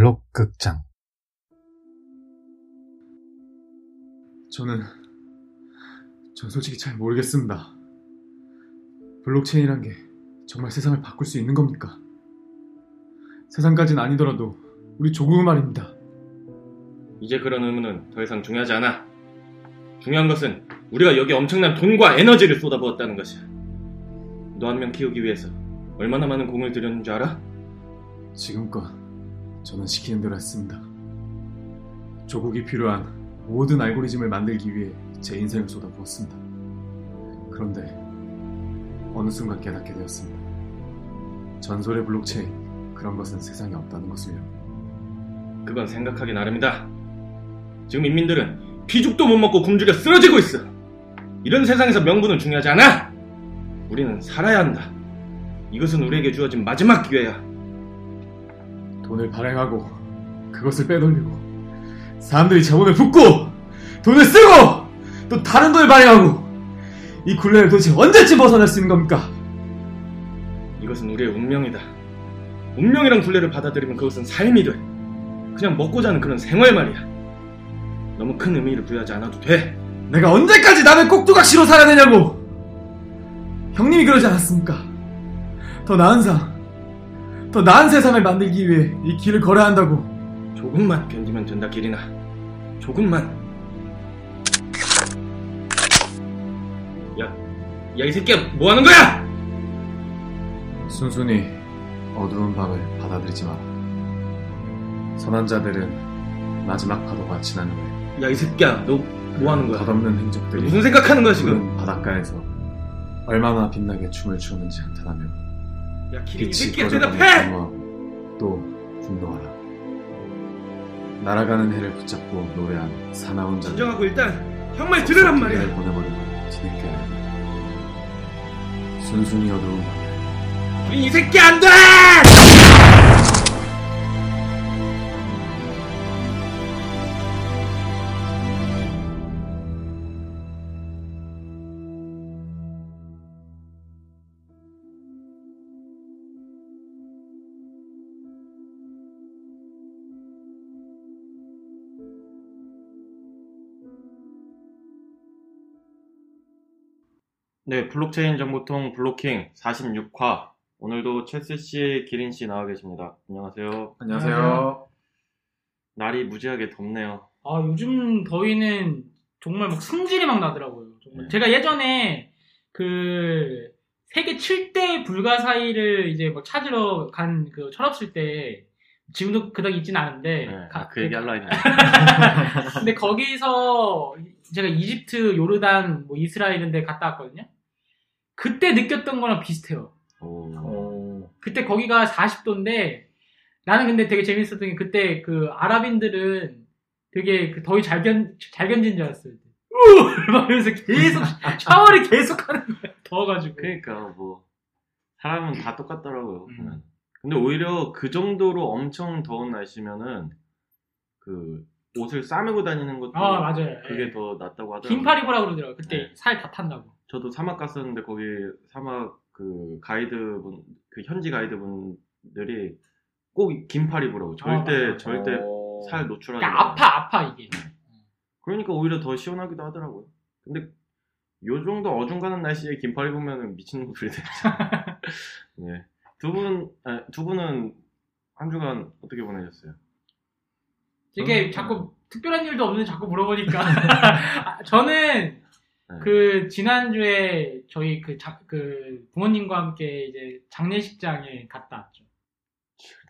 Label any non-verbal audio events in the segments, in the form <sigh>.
블록 극장 저는 전 솔직히 잘 모르겠습니다. 블록체인이란 게 정말 세상을 바꿀 수 있는 겁니까? 세상까지는 아니더라도 우리 조국의 말입니다. 이제 그런 의무는 더 이상 중요하지 않아. 중요한 것은 우리가 여기 엄청난 돈과 에너지를 쏟아부었다는 것이야. 너 한 명 키우기 위해서 얼마나 많은 공을 들였는 줄 알아? 지금껏 저는 시키는 대로 했습니다. 조국이 필요한 모든 알고리즘을 만들기 위해 제 인생을 쏟아부었습니다. 그런데 어느 순간 깨닫게 되었습니다. 전설의 블록체인 그런 것은 세상에 없다는 것을요. 그건 생각하기 나름이다. 지금 인민들은 피죽도 못 먹고 굶주려 쓰러지고 있어. 이런 세상에서 명분은 중요하지 않아. 우리는 살아야 한다. 이것은 우리에게 주어진 마지막 기회야. 돈을 발행하고 그것을 빼돌리고 사람들이 자본을 붓고 돈을 쓰고 또 다른 돈을 발행하고 이 굴레를 도대체 언제쯤 벗어날 수 있는 겁니까? 이것은 우리의 운명이다. 운명이란 굴레를 받아들이면 그것은 삶이 돼. 그냥 먹고 자는 그런 생활 말이야. 너무 큰 의미를 부여하지 않아도 돼. 내가 언제까지 남의 꼭두각시로 살아야 되냐고! 형님이 그러지 않았습니까? 더 나은 삶, 더 나은 세상을 만들기 위해 이 길을 걸어야 한다고. 조금만 견디면 된다, 기린아. 조금만. 야, 야, 이 새끼야, 뭐 하는 거야? 순순히 어두운 밤을 받아들이지 마라. 선한 자들은 마지막 파도가 지난 후에 야, 이 새끼야, 너 뭐 하는 거야? 덧없는 행적들이 무슨 생각하는 거야, 지금? 바닷가에서 얼마나 빛나게 춤을 추는지 한탄하며 야, 기린, 이 새끼야, 대답해! 또 분노하라. 날아가는 해를 붙잡고 노래한 사나운 자들 진정하고 일단 형말 들으란 말이야. 보내버리고 뒤늦게 알고 순순히 어두운 밤 기린, 이 새끼 안 돼! 네, 블록체인 정보통 블로킹 46화. 오늘도 체스 씨, 기린 씨 나와 계십니다. 안녕하세요. 안녕하세요. 날이 무지하게 덥네요. 아, 요즘 더위는 정말 막 승질이 막 나더라고요. 정말. 네. 제가 예전에 그 세계 7대 불가사의를 이제 뭐 찾으러 간 그 철없을 때 지금도 그닥 있진 않은데 네, 가- 아, 그 얘기 할라 했는데. <laughs> 근데 거기서 제가 이집트, 요르단, 뭐 이스라엘 이런 데 갔다 왔거든요. 그때 느꼈던 거랑 비슷해요. 오. 그때 거기가 40도인데 나는 근데 되게 재밌었던 게 그때 그 아랍인들은 되게 그 더위 잘, 견, 잘 견딘 줄 알았어요. 우! <laughs> 막 이러면서 계속 <laughs> 샤워를 계속 하는 거야. 더워가지고. 그러니까 뭐 사람은 다 똑같더라고요. 음. 보면. 근데 오히려 그 정도로 엄청 더운 날씨면은 그 옷을 싸매고 다니는 것도 아, 맞아요. 그게 예. 더 낫다고 하더라고요. 긴팔 입으라고 그러더라고요. 그때 네. 살다 탄다고. 저도 사막 갔었는데 거기 사막 그 가이드분 그 현지 가이드분들이 꼭 긴팔 입으라고 절대 아. 절대 어. 살 노출하지 그러니까 말라고. 아파, 아파, 이게. 그러니까 오히려 더 시원하기도 하더라고요. 근데 요 정도 어중간한 날씨에 긴팔 입으면 미치는 소리 되죠. <laughs> 네. 두 분, 아, 두 분은 한 주간 어떻게 보내셨어요? 이게 음. 자꾸 특별한 일도 없는데 자꾸 물어보니까. 아, <laughs> <laughs> 저는 네. 그 지난주에 저희 그, 자, 그 부모님과 함께 이제 장례식장에 갔다 왔죠.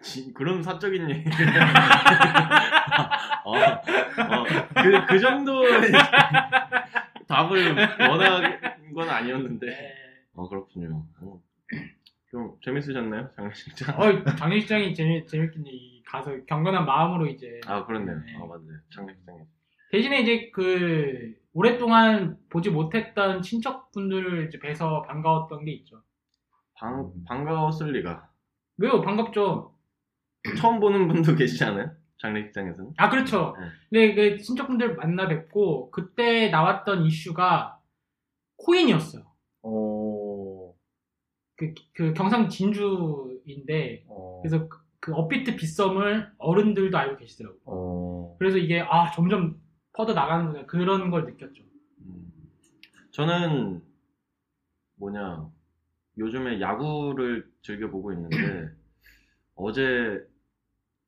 지- 그런 사적인 얘기. <laughs> 어, 어, 그, 그 정도의 <laughs> 답을 원하는 건 아니었는데. 네. 어, 그렇군요. 어. 좀 재밌으셨나요? 장례식장? 어, 장례식장이 재미, 재밌긴 해. 이 가서 경건한 마음으로 이제. 아, 그렇네요. 네. 아, 맞네. 장례식장에. 대신에 이제 그, 오랫동안 보지 못했던 친척분들을 이제 뵈서 반가웠던 게 있죠. 방, 반가웠을 리가. 왜요? 반갑죠? <clears throat> 처음 보는 분도 계시지 않아요? 장례식장에서는? 아, 그렇죠. 네. 근데 그 친척분들 만나 뵙고, 그때 나왔던 이슈가 코인이었어요. 어. 그, 그 경상 진주인데, 어. 그래서 그- 그 업비트 빗썸을 어른들도 알고 계시더라고요. 어. 그래서 이게 아 점점 퍼져 나가는구나 그런 걸 느꼈죠. 음. 저는 뭐냐 요즘에 야구를 즐겨 보고 있는데 <clears throat> 어제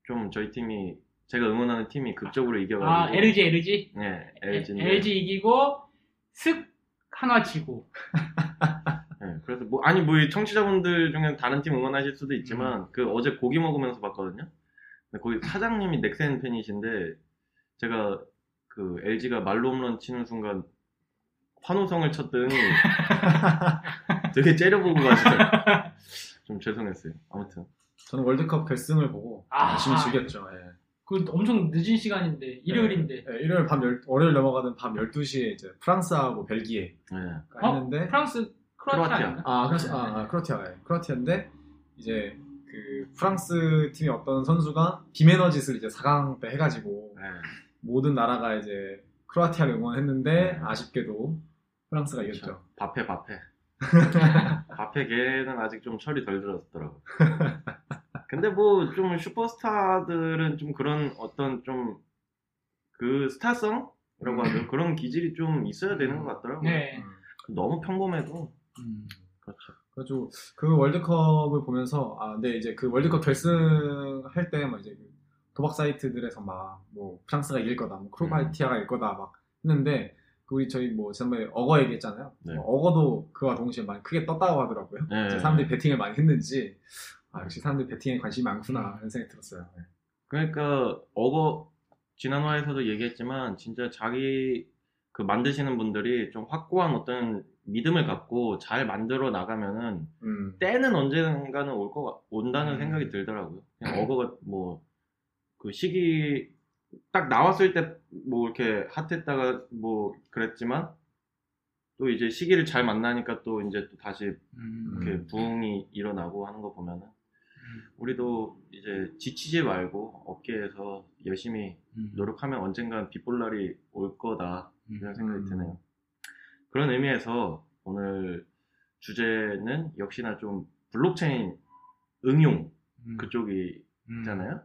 좀 저희 팀이 제가 응원하는 팀이 극적으로 이겨가지고 아 LG LG 네 LG인데 LG 이기고 슥 하나 지고 <laughs> 네, 그래서 뭐 아니 뭐 청취자분들 중에 다른 팀 응원하실 수도 있지만 음. 그 어제 고기 먹으면서 봤거든요. 근데 거기 사장님이 넥센 팬이신데 제가 그 LG가 말로 홈런 치는 순간 환호성을 쳤더니 <laughs> 되게 째려보고 가시더라고요. 좀 죄송했어요. 아무튼 저는 월드컵 결승을 보고 아. 열심히 즐겼죠. 예. 그 엄청 늦은 시간인데 일요일인데 예, 일요일 밤 열, 월요일 넘어가는 밤 12시에 이제 프랑스하고 벨기에 네. 어? 했는데 프랑스 크로아티아 크로아티아. 아닌가? 아, 크로아티아, 아, 아, 크로아티아, 예. 크로아티아인데 이제 그 프랑스 팀의 어떤 선수가 비매너짓을 이제 4강 때 해가지고 네. 모든 나라가 이제 크로아티아를 응원했는데 네. 아쉽게도 프랑스가 이겼죠. 바페 바페. 바페 걔는 아직 좀 철이 덜 들었더라고. 근데 뭐 좀 슈퍼스타들은 좀 그런 어떤 좀 그 스타성이라고 하죠. 그런 기질이 좀 있어야 되는 것 같더라고요. 네. 음. 너무 평범해도 음. 그렇죠. 그래가지고 그 월드컵을 보면서 아, 근데 이제 그 월드컵 결승할 때 막 이제 그 도박 사이트들에서 막 뭐 프랑스가 이길 거다, 뭐 크로아티아가 이길 거다 막 했는데 그 우리 저희 뭐 지난번에 어거 얘기했잖아요. 네. 뭐 어거도 그와 동시에 많이 크게 떴다고 하더라고요. 네. 사람들이 베팅을 많이 했는지 아 역시 사람들이 베팅에 관심이 많구나 이런 생각이 들었어요. 네. 그러니까 어거 지난 화에서도 얘기했지만 진짜 자기 그 만드시는 분들이 좀 확고한 어떤 믿음을 갖고 잘 만들어 나가면은 음. 때는 언젠가는 올 거 온다는 음. 생각이 들더라고요. 그냥 <clears throat> 어거가 뭐 그 시기 딱 나왔을 때 뭐 이렇게 핫했다가 뭐 그랬지만 또 이제 시기를 잘 만나니까 또 이제 또 다시 음. 이렇게 음. 부흥이 일어나고 하는 거 보면은 우리도 이제 지치지 말고 업계에서 열심히 음. 노력하면 언젠간 빛볼 날이 올 거다 이런 생각이 음. 드네요. 그런 의미에서 오늘 주제는 역시나 좀 블록체인 응용 음. 그쪽이잖아요.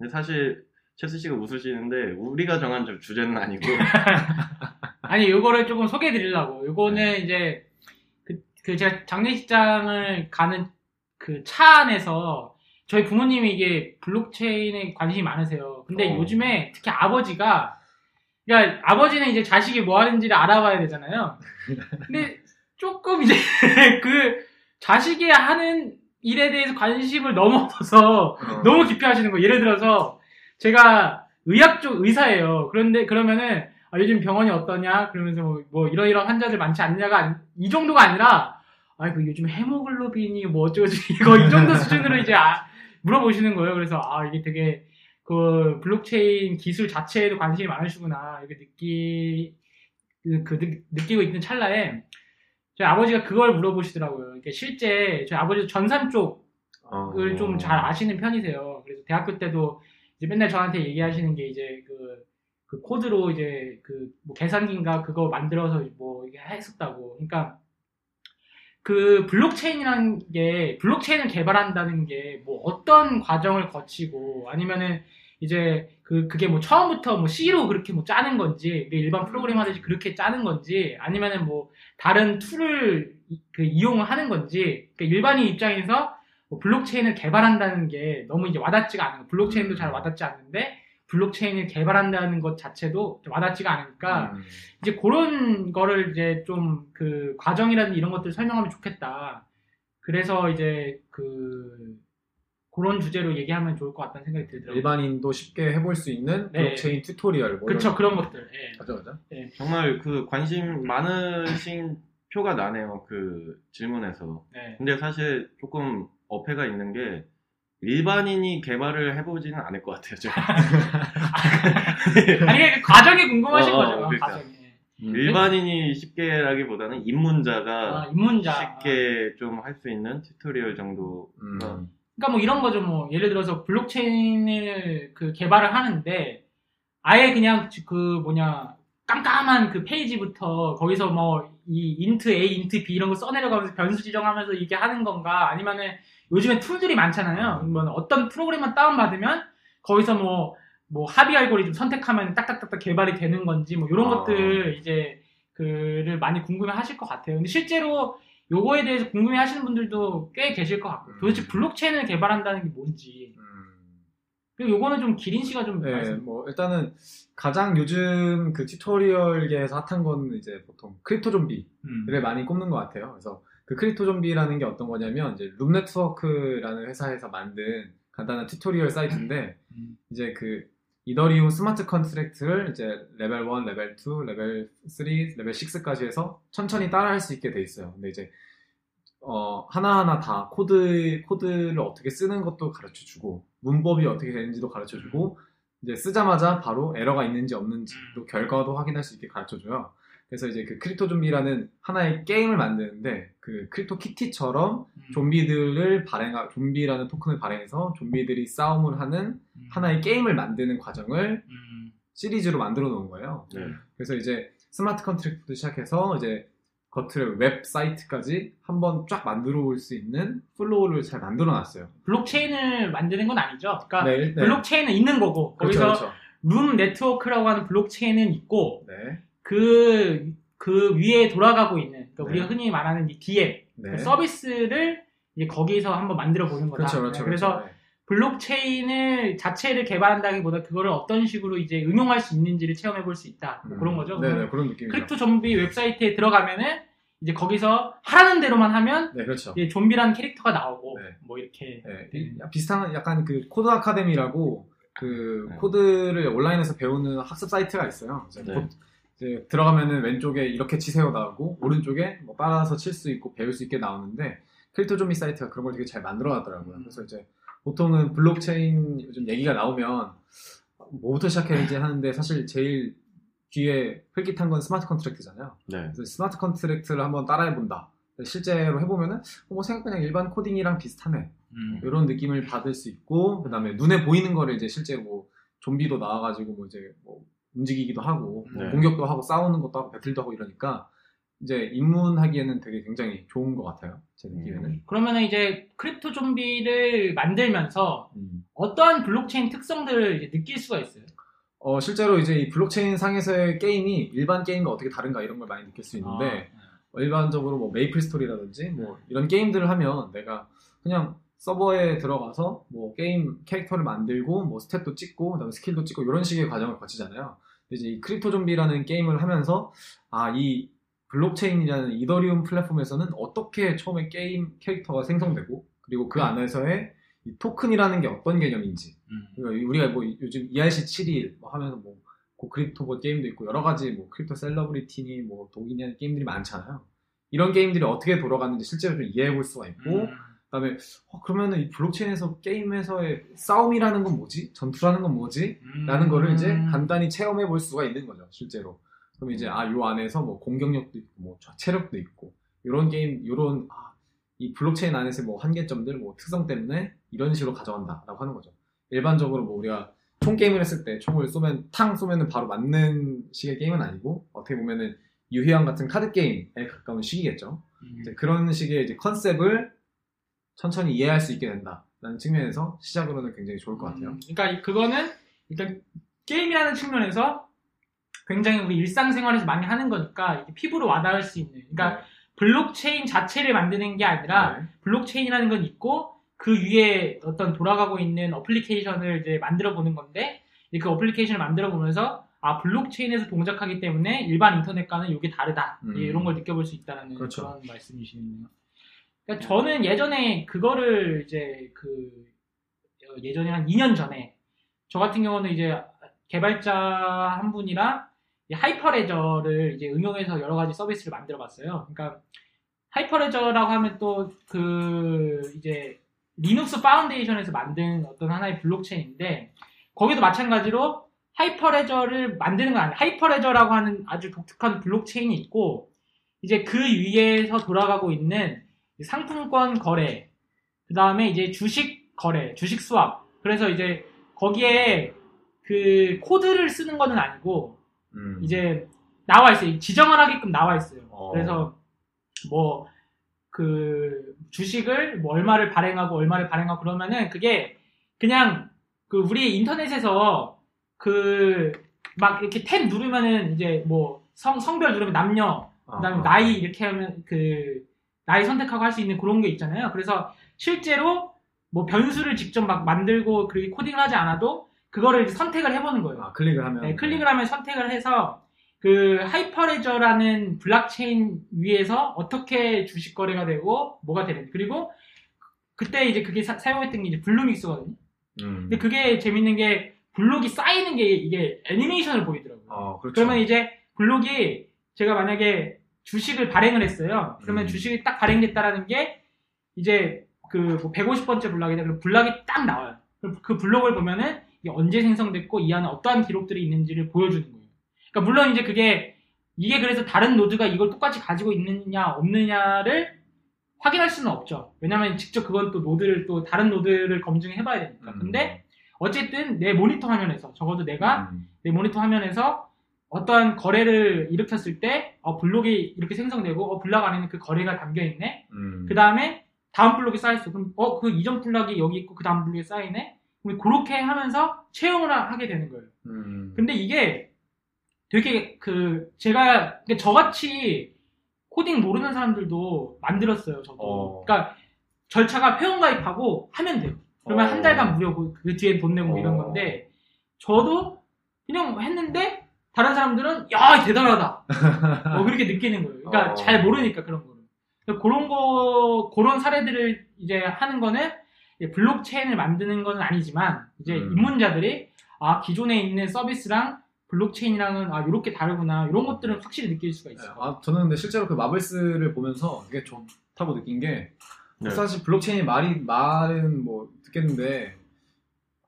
음. 근데 사실 체스 씨가 웃으시는데 우리가 정한 주- 주제는 아니고 <laughs> 아니 요거를 조금 소개해 드리려고. 요거는 네. 이제 그, 그 제가 장례식장을 가는 그 차 안에서 저희 부모님이 이게 블록체인에 관심이 많으세요. 근데 어. 요즘에 특히 아버지가 그러니까 아버지는 이제 자식이 뭐 하는지를 알아봐야 되잖아요. 근데 조금 이제 <laughs> 그 자식이 하는 일에 대해서 관심을 얻어서 어. 너무 깊이 하시는 거예요. 예를 들어서 제가 의학 쪽 의사예요. 그런데 그러면은 아, 요즘 병원이 어떠냐? 그러면서 뭐, 뭐 이러이러 환자들 많지 않냐가 아니- 이 정도가 아니라 아, 그 요즘 헤모글로빈이 뭐 어쩌고저쩌고 <laughs> 이거 이 정도 수준으로 이제 아- 물어보시는 거예요. 그래서 아 이게 되게 그 블록체인 기술 자체에도 관심이 많으시구나 이렇게 느끼 그, 그 느- 느끼고 있는 찰나에 저희 아버지가 그걸 물어보시더라고요. 이게 실제 저희 아버지도 전산 쪽 어. 그걸 좀잘 아시는 편이세요. 그래서 대학교 때도 이제 맨날 저한테 얘기하시는 게 이제 그, 그 코드로 이제 그 뭐 계산기인가 그거 만들어서 뭐 이게 했었다고. 그러니까 그 블록체인이라는 게 블록체인을 개발한다는 게 뭐 어떤 과정을 거치고 아니면은 이제 그 그게 뭐 처음부터 뭐 C로 그렇게 뭐 짜는 건지 일반 프로그램 하듯이 그렇게 짜는 건지 아니면은 뭐 다른 툴을 이- 그 이용을 하는 건지 그러니까 일반인 입장에서 뭐 블록체인을 개발한다는 게 너무 이제 와닿지가 않아요. 블록체인도 잘 와닿지 않는데 블록체인을 개발한다는 것 자체도 와닿지가 않으니까 음. 이제 그런 거를 이제 좀 그 과정이라든지 이런 것들 을 설명하면 좋겠다. 그래서 이제 그 그런 주제로 얘기하면 좋을 것 같다는 생각이 들더라고요. 일반인도 쉽게 해볼 수 있는 네. 블록체인 tutorial. 뭐 그쵸 이런- 그런 것들. 예. 맞아 맞아. 정말 그 관심 많으신 표가 나네요. 그 질문에서. 네. 근데 사실 조금 어폐가 있는 게 일반인이 개발을 해보지는 않을 것 같아요. 제가. <laughs> 아니 그 과정이 궁금하신 어, 어, 거죠. 그러니까. 과정이. 예. 음. 일반인이 쉽게라기보다는 입문자가 아, 입문자. 쉽게 좀 할 수 있는 tutorial 정도. 음. 그러니까 뭐 이런 거죠. 뭐 예를 들어서 블록체인을 그 개발을 하는데 아예 그냥 그 뭐냐 깜깜한 그 페이지부터 거기서 뭐 이 int A, int B 이런 거 써내려가면서 변수 지정하면서 이게 하는 건가 아니면은 요즘에 툴들이 많잖아요. 뭐 어떤 프로그램만 다운받으면 거기서 뭐, 뭐 합의 알고리즘 선택하면 딱딱딱딱 개발이 되는 건지 뭐 이런 아. 것들 이제 그를 많이 궁금해 하실 것 같아요. 근데 실제로 요거에 대해서 궁금해 하시는 분들도 꽤 계실 것 같고 도대체 음. 블록체인을 개발한다는 게 뭔지 음. 그리고 요거는 좀 기린 씨가 좀 네, 말씀- 뭐 일단은 가장 요즘 그 tutorial계에서 핫한 건 이제 보통 Crypto Zombie를 음. 많이 꼽는 것 같아요. 그래서 그 Crypto Zombie라는 게 어떤 거냐면 이제 Loom Network라는 회사에서 만든 간단한 tutorial 사이트인데 음. 이제 그 이더리움 smart contract를 이제 레벨 1, 레벨 2, 레벨 3, 레벨 6까지 해서 천천히 따라할 수 있게 돼 있어요. 근데 이제 어, 하나하나 다 코드, 코드를 어떻게 쓰는 것도 가르쳐 주고, 문법이 어떻게 되는지도 가르쳐 주고, 이제 쓰자마자 바로 에러가 있는지 없는지, 또 결과도 확인할 수 있게 가르쳐 줘요. 그래서 이제 그 Crypto Zombie라는 하나의 게임을 만드는데, 그 Crypto Kitty처럼 음. 좀비들을 발행하, 좀비라는 토큰을 발행해서 좀비들이 싸움을 하는 음. 하나의 게임을 만드는 과정을 음. 시리즈로 만들어 놓은 거예요. 네. 그래서 이제 smart contract부터 시작해서 이제 겉을 웹사이트까지 한번 쫙 만들어 올 수 있는 flow를 잘 만들어 놨어요. 블록체인을 만드는 건 아니죠. 그러니까 네, 네. 블록체인은 있는 거고 그렇죠, 거기서 그렇죠. Loom Network라고 하는 블록체인은 있고 네. 그, 그 위에 돌아가고 있는 그러니까 네. 우리가 흔히 말하는 이 DM 네. 서비스를 이제 거기서 한번 만들어 보는 거다. 그렇죠, 그렇죠. 네, 그래서 그렇죠. 네. 블록체인을 자체를 개발한다기보다 그거를 어떤 식으로 이제 응용할 수 있는지를 체험해 볼 수 있다. 뭐 음. 그런 거죠. 네, 네, 그런 느낌이죠. Crypto Zombie 웹사이트에 들어가면은 이제 거기서 하라는 대로만 하면 네, 그렇죠. 이제 좀비라는 캐릭터가 나오고 네. 뭐 이렇게 네, 이- 비슷한 약간 그 Codecademy라고 그 네. 코드를 온라인에서 배우는 학습 사이트가 있어요. 이제 들어가면은 왼쪽에 이렇게 치세요 나오고 오른쪽에 뭐 따라서 칠 수 있고 배울 수 있게 나오는데 Crypto Zombie 사이트가 그런 걸 되게 잘 만들어 놨더라고요. 음. 그래서 이제 보통은 블록체인 요즘 얘기가 나오면 뭐부터 시작해야 되지 하는데 사실 제일 귀에 솔깃한 건 smart contract잖아요. 네. 그래서 smart contract를 한번 따라해 본다. 실제로 해보면은 어, 뭐 생각 그냥 일반 코딩이랑 비슷하네. 음. 이런 느낌을 받을 수 있고 그다음에 눈에 보이는 거를 이제 실제로 뭐 좀비도 나와가지고 뭐 이제 뭐 움직이기도 하고 뭐 네. 공격도 하고 싸우는 것도 하고 battle도 하고 이러니까 이제 입문하기에는 되게 굉장히 좋은 것 같아요 제 느낌에는. 그러면은 이제 Crypto Zombie를 만들면서 음. 어떠한 블록체인 특성들을 느낄 수가 있어요. 어 실제로 이제 이 블록체인 상에서의 게임이 일반 게임과 어떻게 다른가 이런 걸 많이 느낄 수 있는데 아, 어, 일반적으로 뭐 메이플 스토리라든지 뭐 이런 게임들을 하면 내가 그냥 서버에 들어가서 뭐 게임 캐릭터를 만들고 뭐 스탯도 찍고 그다음에 skill도 찍고 이런 식의 과정을 거치잖아요. 이제 이 Crypto Zombie라는 게임을 하면서 아 이 블록체인이라는 이더리움 플랫폼에서는 어떻게 처음에 게임 캐릭터가 생성되고 그리고 그 안에서의 이 토큰이라는 게 어떤 개념인지 음. 그러니까 우리가 뭐 요즘 ERC721 뭐 하면서 뭐 고crypto 뭐 게임도 있고 여러 가지 뭐 Crypto Celebrity니 뭐 독이니 하는 게임들이 많잖아요. 이런 게임들이 어떻게 돌아가는지 실제로 좀 이해해 볼 수가 있고 음. 그다음에 어, 그러면은 이 블록체인에서 게임에서의 싸움이라는 건 뭐지? 전투라는 건 뭐지? 라는 거를 이제 음. 간단히 체험해 볼 수가 있는 거죠, 실제로. 그럼 이제 아, 요 안에서 뭐 공격력도 있고 뭐 체력도 있고 이런 게임 요런 아, 이 블록체인 안에서 뭐 한계점들 뭐 특성 때문에 이런 식으로 가져간다라고 하는 거죠. 일반적으로 뭐 우리가 총 게임을 했을 때 총을 쏘면 탕 쏘면은 바로 맞는 식의 게임은 아니고 어떻게 보면은 유희왕 같은 카드 게임에 가까운 식이겠죠. 음. 이제 그런 식의 이제 컨셉을 천천히 이해할 수 있게 된다라는 측면에서 시작으로는 굉장히 좋을 것 같아요. 음, 그러니까 이- 그거는 일단 게임이라는 측면에서 굉장히 우리 일상생활에서 많이 하는 거니까 피부로 와닿을 수 있는. 그러니까 블록체인 자체를 만드는 게 아니라 네. 블록체인이라는 건 있고 그 위에 어떤 돌아가고 있는 어플리케이션을 이제 만들어 보는 건데 그 어플리케이션을 만들어 보면서 아 블록체인에서 동작하기 때문에 일반 인터넷과는 이게 다르다 음. 예, 이런 걸 느껴볼 수 있다는 그렇죠. 그런 말씀이시네요. 그러니까 저는 예전에 그거를 이제 그 어, 예전에 한 2년 전에 저 같은 경우는 이제 개발자 한 분이랑 이 Hyperledger를 이제 응용해서 여러 가지 서비스를 만들어 봤어요. 그러니까 Hyperledger라고 하면 또 그 이제 Linux Foundation에서 만든 어떤 하나의 블록체인인데 거기도 마찬가지로 Hyperledger를 만드는 건 아니에요. Hyperledger라고 하는 아주 독특한 블록체인이 있고 이제 그 위에서 돌아가고 있는 상품권 거래, 그 다음에 이제 주식 거래, 주식 수합. 그래서 이제 거기에 그 코드를 쓰는 거는 아니고 음. 이제 나와 있어요. 지정을 하게끔 나와 있어요. 어. 그래서 뭐 그 주식을 뭐 얼마를 발행하고 얼마를 발행하고 그러면은 그게 그냥 그 우리 인터넷에서 그 막 이렇게 탭 누르면은 이제 뭐 성, 성별 누르면 남녀 그다음에 아, 나이 이렇게 하면 그 나이 선택하고 할 수 있는 그런 게 있잖아요. 그래서 실제로 뭐 변수를 직접 막 만들고 그렇게 코딩을 하지 않아도 그거를 선택을 해보는 거예요. 아, 클릭을 하면 네, 클릭을 하면 선택을 해서 그 Hyperledger라는 블록체인 위에서 어떻게 주식 거래가 되고 뭐가 되는지 그리고 그때 이제 그게 사, 용했던게 이제 Bluemix거든요. 음. 근데 그게 재밌는 게 블록이 쌓이는 게 이게 애니메이션을 보이더라고요. 어, 그렇죠. 그러면 이제 블록이 제가 만약에 주식을 발행을 했어요. 그러면 음. 주식이 딱 발행됐다라는 게 이제 그 150번째 블록이다. 그럼 블록이 딱 나와요. 그 블록을 보면은 이게 언제 생성됐고 이 안에 어떠한 기록들이 있는지를 보여주는 거예요. 그러니까 물론 이제 그게 이게 그래서 다른 노드가 이걸 똑같이 가지고 있느냐 없느냐를 확인할 수는 없죠. 왜냐면 직접 그건 또 노드를 또 다른 노드를 검증해 봐야 되니까. 음. 근데 어쨌든 내 모니터 화면에서 적어도 내가 음. 내 모니터 화면에서 어떠한 거래를 일으켰을 때, 어, 블록이 이렇게 생성되고, 어, 블록 안에는 그 거래가 담겨 있네. 음. 그 다음에 다음 블록이 쌓였어. 그럼, 어, 그 이전 블록이 여기 있고, 그 다음 블록에 쌓이네. 그럼 그렇게 하면서 채용을 하- 하게 되는 거예요. 음. 근데 이게 되게 그, 제가, 그러니까 저같이 코딩 모르는 사람들도 만들었어요, 저도. 어. 그러니까 절차가 회원 가입하고 하면 돼요. 그러면 어. 한 달간 무료고 그 뒤에 돈 내고 뭐 이런 어. 건데 저도 그냥 했는데 다른 사람들은 야 대단하다 <laughs> 뭐 그렇게 느끼는 거예요. 그러니까 어. 잘 모르니까 그런 거를. 그런 거 그런 사례들을 이제 하는 거는 블록체인을 만드는 건 아니지만 이제 음. 입문자들이 아 기존에 있는 서비스랑 블록체인이랑은 아 이렇게 다르구나 이런 것들은 확실히 느낄 수가 네, 있어요. 아, 저는 근데 실제로 그 Marbles를 보면서 이게 좋다고 느낀 게 네. 사실 블록체인이 말이 말은 뭐 듣겠는데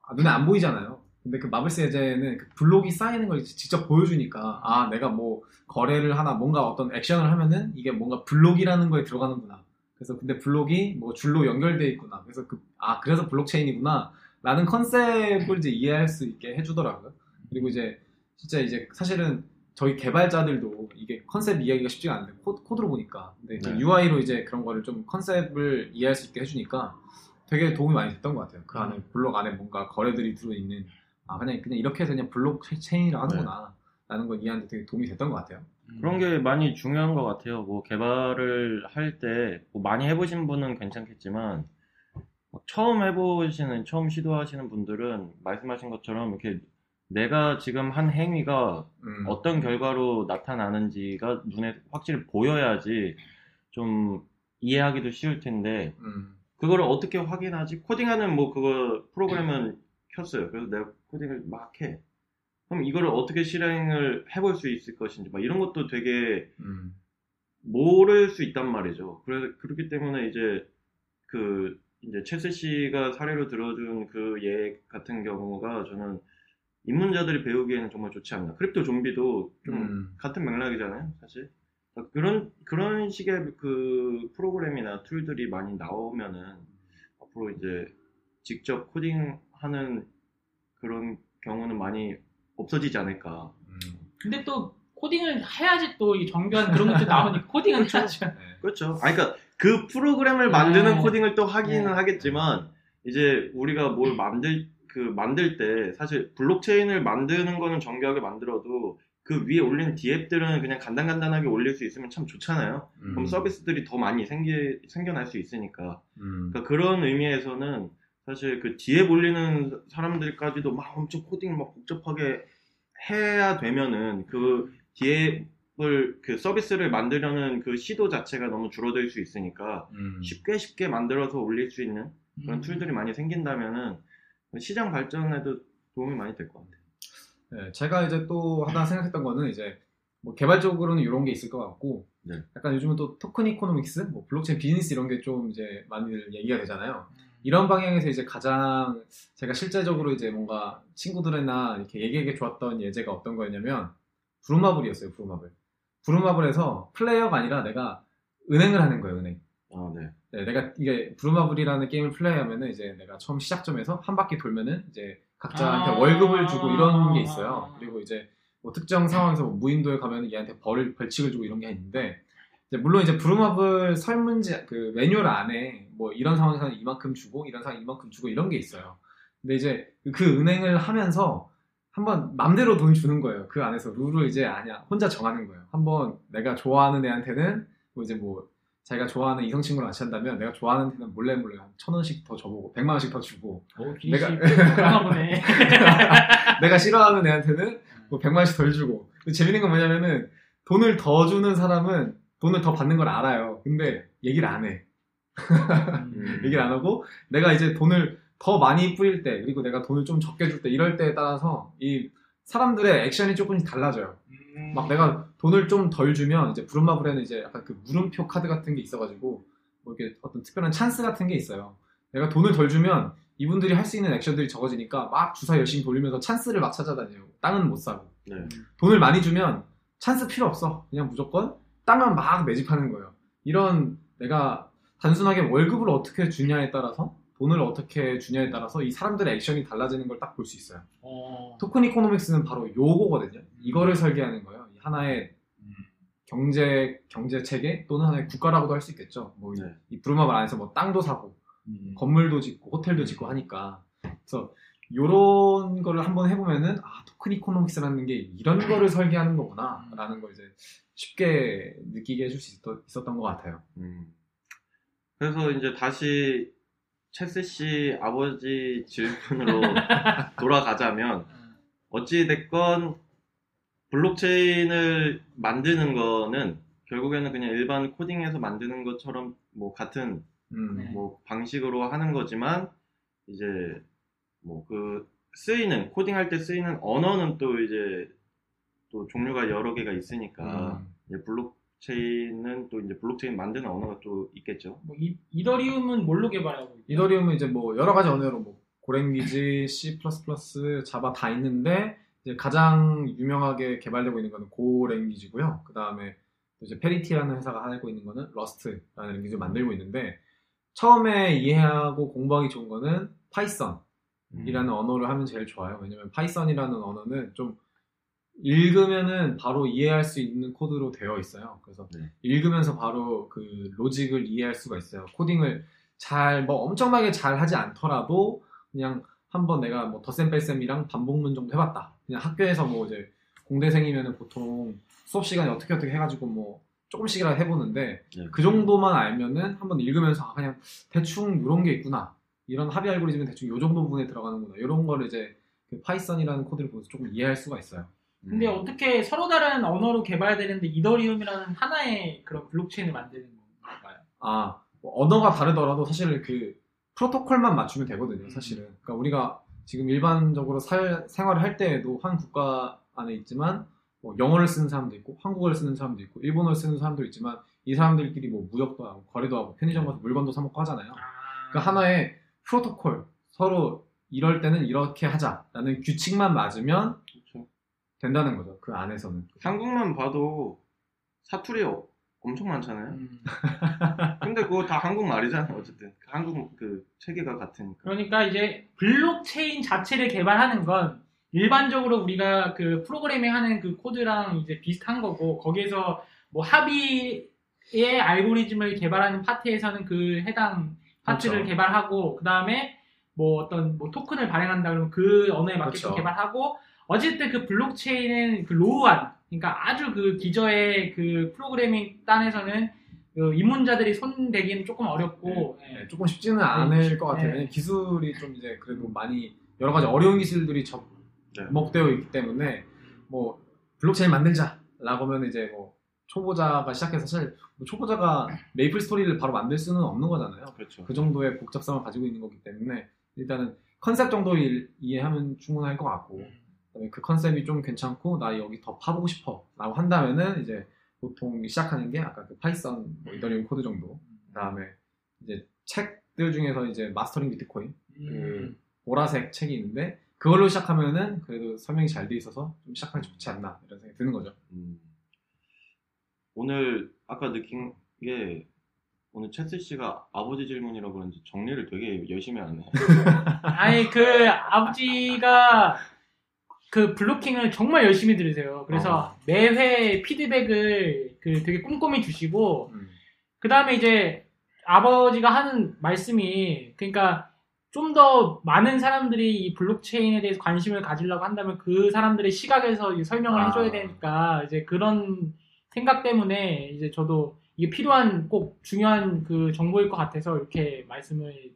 아, 눈에 안 보이잖아요. 근데 그 Marbles 예제는 그 블록이 쌓이는 걸 직접 보여주니까 아 내가 뭐 거래를 하나 뭔가 어떤 액션을 하면은 이게 뭔가 블록이라는 거에 들어가는구나. 그래서 근데 블록이 뭐 줄로 연결돼 있구나. 그래서 그 아 그래서 블록체인이구나. 라는 컨셉을 이제 이해할 수 있게 해주더라고요. 그리고 이제 진짜 이제 사실은 저희 개발자들도 이게 컨셉 이해하기가 쉽지가 않은데 코, 코드로 보니까 근데 그 네. UI로 이제 그런 거를 좀 컨셉을 이해할 수 있게 해주니까 되게 도움이 많이 됐던 것 같아요. 그 안에 블록 안에 뭔가 거래들이 들어있는 아 그냥 그냥 이렇게 해서 그냥 블록 체인이라 하는구나 라는 걸 이해하는데 되게 도움이 됐던 것 같아요. 그런 게 많이 중요한 것 같아요. 뭐 개발을 할때뭐 많이 해보신 분은 괜찮겠지만 뭐 처음 해보시는 처음 시도하시는 분들은 말씀하신 것처럼 이렇게 내가 지금 한 행위가 음. 어떤 결과로 나타나는지가 눈에 확실히 보여야지 좀 이해하기도 쉬울 텐데 음. 그거를 어떻게 확인하지? 코딩하는 뭐 그거 프로그램은 켰어요. 그래서 내가 코딩을 막 해. 그럼 이거를 어떻게 실행을 해볼 수 있을 것인지 막 이런 것도 되게 음. 모를 수 있단 말이죠. 그래 그렇기 때문에 이제 그 이제 최세 씨가 사례로 들어준 그 예 같은 경우가 저는 입문자들이 배우기에는 정말 좋지 않나. Crypto Zombie도 좀 음. 같은 맥락이잖아요, 사실. 그러니까 그런 그런 식의 그 프로그램이나 tool들이 많이 나오면은 앞으로 이제 직접 코딩하는 그런 경우는 많이 없어지지 않을까. 음. 근데 또 코딩을 해야지 또 이 정교한 그런 것도 나오니까 <laughs> 코딩은 해야죠. 네. 그렇죠. 아, 그러니까 그 프로그램을 만드는 네. 코딩을 또 하기는 네. 하겠지만 이제 우리가 뭘 만들 그 만들 때 사실 블록체인을 만드는 거는 정교하게 만들어도 그 위에 올린 디앱들은 그냥 간단간단하게 올릴 수 있으면 참 좋잖아요. 그럼 음. 서비스들이 더 많이 생기, 생겨날 수 있으니까. 음. 그러니까 그런 의미에서는 사실 그 디앱 올리는 사람들까지도 막 엄청 코딩을 막 복잡하게 해야 되면은 그 DApp을 그 서비스를 만들려는 그 시도 자체가 너무 줄어들 수 있으니까 음. 쉽게 쉽게 만들어서 올릴 수 있는 음. 그런 tool들이 많이 생긴다면은 시장 발전에도 도움이 많이 될 것 같아요. 네, 제가 이제 또 하나 생각했던 거는 이제 뭐 개발적으로는 이런 게 있을 것 같고 네. 약간 요즘은 또 token economics, 뭐 블록체인 비즈니스 이런 게 좀 이제 많이 얘기가 되잖아요. 이런 방향에서 이제 가장 제가 실제적으로 이제 뭔가 친구들이나 이렇게 얘기하기 좋았던 예제가 어떤 거였냐면 브루마블이었어요. 브루마블. 브루마블에서 플레이어가 아니라 내가 은행을 하는 거예요. 은행. 아, 네. 네, 내가 이게 브루마블이라는 게임을 플레이하면은 이제 내가 처음 시작점에서 한 바퀴 돌면은 이제 각자한테 아. 월급을 주고 이런 게 있어요. 그리고 이제 뭐 특정 상황에서 뭐 무인도에 가면 얘한테 벌 벌칙을 주고 이런 게 있는데 이제 물론 이제 브루마블 설문지 그 매뉴얼 안에 뭐 이런 상황에서는 이만큼 주고 이런 상황 이만큼 주고 이런 게 있어요. 근데 이제 그 은행을 하면서 한번 맘대로 돈 주는 거예요. 그 안에서 룰을 이제 아냐 혼자 정하는 거예요. 한번 내가 좋아하는 애한테는 뭐 이제 뭐 자기가 좋아하는 이성 친구랑 같이 한다면 내가 좋아하는 애한테는 몰래 몰래 한 천 원씩 더 줘보고 백만 원씩 더 주고 어, 내가- <laughs> 내가 싫어하는 애한테는 뭐 100만 원씩 덜 주고. 재밌는 건 뭐냐면은 돈을 더 주는 사람은 돈을 더 받는 걸 알아요. 근데 얘기를 안 해. 음. <laughs> 얘기를 안 하고 내가 이제 돈을 더 많이 뿌릴 때 그리고 내가 돈을 좀 적게 줄 때 이럴 때에 따라서 이 사람들의 액션이 조금씩 달라져요. 음. 막 내가 돈을 좀 덜 주면 이제 부루마블에는 이제 약간 그 물음표 카드 같은 게 있어가지고 뭐 이렇게 어떤 특별한 찬스 같은 게 있어요. 내가 돈을 덜 주면 이분들이 할 수 있는 액션들이 적어지니까 막 주사위 열심히 돌리면서 찬스를 막 찾아다녀요. 땅은 못 사고. 네. 돈을 많이 주면 찬스 필요 없어. 그냥 무조건 땅만 막 매집하는 거예요. 이런 내가 단순하게 월급을 어떻게 주냐에 따라서 돈을 어떻게 주냐에 따라서 이 사람들의 액션이 달라지는 걸 딱 볼 수 있어요. 어. 토큰 이코노믹스는 바로 요거거든요. 이거를 설계하는 거예요. 이 하나의 경제 경제 체계 또는 하나의 국가라고도 할 수 있겠죠. 뭐이 네. 브루마블 안에서 뭐 땅도 사고 음. 건물도 짓고 호텔도 짓고 하니까 그래서 요런 거를 한번 해보면은 아 토큰 이코노믹스라는 게 이런 <clears throat> 거를 설계하는 거구나 라는 걸 이제 쉽게 느끼게 해줄 수 있었, 있었던 것 같아요. 음. 그래서 이제 다시 체스 씨 아버지 질문으로 <laughs> 돌아가자면 어찌 됐건 블록체인을 만드는 거는 결국에는 그냥 일반 코딩에서 만드는 것처럼 뭐 같은 음, 네. 뭐 방식으로 하는 거지만 이제 뭐 그 쓰이는 코딩할 때 쓰이는 언어는 또 이제 또 종류가 여러 개가 있으니까 음. 이제 블록체인은 또 이제 블록체인 만드는 언어가 또 있겠죠. 뭐 이, 이더리움은 뭘로 개발하고 있죠? 이더리움은 이제 뭐 여러 가지 언어로 뭐 Go language, C++, 자바 다 있는데 이제 가장 유명하게 개발되고 있는 거는 Go language고요. 그 다음에 이제 Parity라는 회사가 하고 있는 거는 Rust라는 language를 만들고 있는데 처음에 이해하고 공부하기 좋은 거는 파이썬 이라는 음. 언어를 하면 제일 좋아요. 왜냐면 파이썬이라는 언어는 좀 읽으면은 바로 이해할 수 있는 코드로 되어 있어요. 그래서 네. 읽으면서 바로 그 로직을 이해할 수가 있어요. 코딩을 잘 뭐 엄청나게 잘 하지 않더라도 그냥 한번 내가 뭐 덧셈 뺄셈이랑 반복문 정도 해봤다. 그냥 학교에서 뭐 이제 공대생이면은 보통 수업 시간에 어떻게 어떻게 해가지고 뭐 조금씩이라도 해보는데 네. 그 정도만 알면은 한번 읽으면서 아, 그냥 대충 이런 게 있구나. 이런 합의 알고리즘은 대충 요 정도 부분에 들어가는구나. 이런 거를 이제 그 파이썬이라는 코드를 보면서 조금 이해할 수가 있어요. 근데 음. 어떻게 서로 다른 언어로 개발되는데 이더리움이라는 하나의 그런 블록체인을 만드는 건가요? 아, 뭐 언어가 다르더라도 사실 그 프로토콜만 맞추면 되거든요, 사실은. 그러니까 우리가 지금 일반적으로 살, 생활을 할 때에도 한 국가 안에 있지만 뭐 영어를 쓰는 사람도 있고 한국어를 쓰는 사람도 있고 일본어를 쓰는 사람도 있지만 이 사람들끼리 뭐 무역도 하고 거래도 하고 편의점 가서 물건도 사 먹고 하잖아요. 그 하나의 프로토콜 서로 이럴 때는 이렇게 하자라는 규칙만 맞으면 그렇죠. 된다는 거죠. 그 안에서는. 한국만 봐도 사투리 엄청 많잖아요. 음. <laughs> 근데 그거 다 한국 말이잖아요. 어쨌든 한국 그 체계가 같으니까. 그러니까 이제 블록체인 자체를 개발하는 건 일반적으로 우리가 그 프로그래밍 하는 그 코드랑 이제 비슷한 거고 거기에서 뭐 합의의 알고리즘을 개발하는 파트에서는 그 해당 파트를 그렇죠. 개발하고 그 다음에 뭐 어떤 뭐 토큰을 발행한다 그러면 그 언어에 맞게끔 그렇죠. 개발하고 어쨌든 그 블록체인은 그 low한 그러니까 아주 그 기저의 그 프로그래밍 단에서는 그 입문자들이 손대기는 조금 어렵고 예. 네, 조금 쉽지는 않을 것 같아요. 네. 왜냐면 기술이 좀 이제 그래도 많이 여러 가지 어려운 기술들이 네. 접목되어 있기 때문에 뭐 블록체인 만들자라고 하면 이제 뭐 초보자가 시작해서 사실 뭐 초보자가 메이플 스토리를 바로 만들 수는 없는 거잖아요. 그렇죠. 그 정도의 복잡성을 가지고 있는 거기 때문에 일단은 컨셉 정도 일- 이해하면 충분할 것 같고 그다음에 그 concept이 좀 괜찮고 나 여기 더 파보고 싶어라고 한다면은 이제 보통 시작하는 게 아까 그 파이썬 뭐 이더리움 코드 정도 그다음에 이제 책들 중에서 이제 Mastering Bitcoin 음. 보라색 책이 있는데 그걸로 시작하면은 그래도 설명이 잘 돼 있어서 좀 시작하기 좋지 않나 이런 생각이 드는 거죠. 음. 오늘 아까 느낀 게 오늘 채스 씨가 아버지 질문이라 그런지 정리를 되게 열심히 하네. <laughs> 아니 그 아버지가 그 블로킹을 정말 열심히 들으세요. 그래서 어. 매회 피드백을 그 되게 꼼꼼히 주시고 음. 그 다음에 이제 아버지가 하는 말씀이 그러니까 좀 더 많은 사람들이 이 블록체인에 대해서 관심을 가지려고 한다면 그 사람들의 시각에서 설명을 아. 해줘야 되니까 이제 그런 생각 때문에 이제 저도 이게 필요한 꼭 중요한 그 정보일 것 같아서 이렇게 말씀을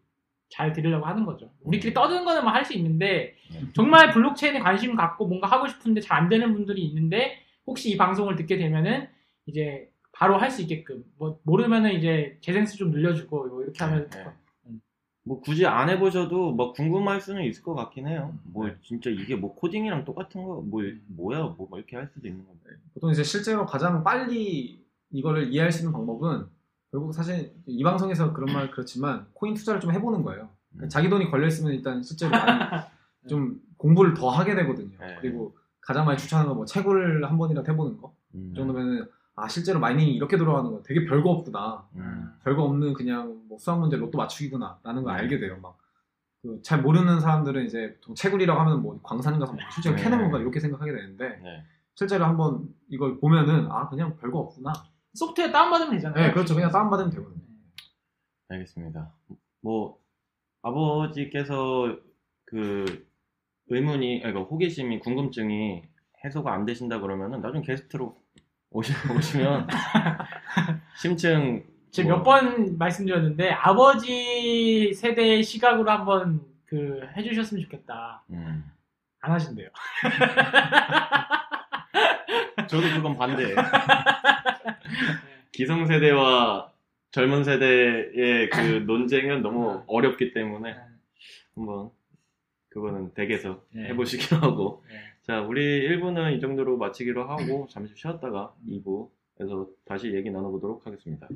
잘 드리려고 하는 거죠. 우리끼리 떠드는 거는 뭐 할 수 있는데 정말 블록체인에 관심 갖고 뭔가 하고 싶은데 잘 안 되는 분들이 있는데 혹시 이 방송을 듣게 되면은 이제 바로 할 수 있게끔 뭐 모르면은 이제 재생수 좀 늘려주고 뭐 이렇게 하면 네. 뭐 굳이 안 해보셔도 뭐 궁금할 수는 있을 것 같긴 해요. 뭐 진짜 이게 뭐 코딩이랑 똑같은 거 뭐 뭐야 뭐 이렇게 할 수도 있는 건데. 보통 이제 실제로 가장 빨리 이거를 이해할 수 있는 방법은 결국 사실 이 방송에서 그런 말 그렇지만 코인 투자를 좀 해보는 거예요. 그러니까 자기 돈이 걸려 있으면 일단 실제로 많이 <laughs> 좀 공부를 더 하게 되거든요. 네. 그리고 가장 많이 추천하는 건뭐 채굴을 한 번이라도 해보는 거. 음. 이 정도면은 아 실제로 마이닝이 이렇게 돌아가는 거 되게 별거 없구나. 음. 별거 없는 그냥 뭐 수학 문제 로또 맞추기구나라는 걸 네. 알게 돼요. 막. 그 잘 모르는 사람들은 이제 보통 채굴이라고 하면 뭐 광산 가서 뭐 실제로 네. 캐는 건가 이렇게 생각하게 되는데 네. 실제로 한번 이걸 보면은 아 그냥 별거 없구나. 소프트웨어 다운받으면 되잖아요. 네 그렇죠 그냥 다운 받으면 되거든요. 알겠습니다. 뭐 아버지께서 그 의문이 아니, 그 호기심이 궁금증이 해소가 안 되신다 그러면은 나중 게스트로 오시, <laughs> 오시면 심층 제가 뭐- 몇번 말씀드렸는데 아버지 세대의 시각으로 한번 그 해주셨으면 좋겠다. 음. 안 하신대요. <laughs> 저도 그건 반대예요. <laughs> 기성세대와 젊은 세대의 그 논쟁은 너무 어렵기 때문에 한번 그거는 댁에서 네. 해보시기로 하고 네. 자 우리 1부는 이 정도로 마치기로 하고 잠시 쉬었다가 2부에서 다시 얘기 나눠보도록 하겠습니다.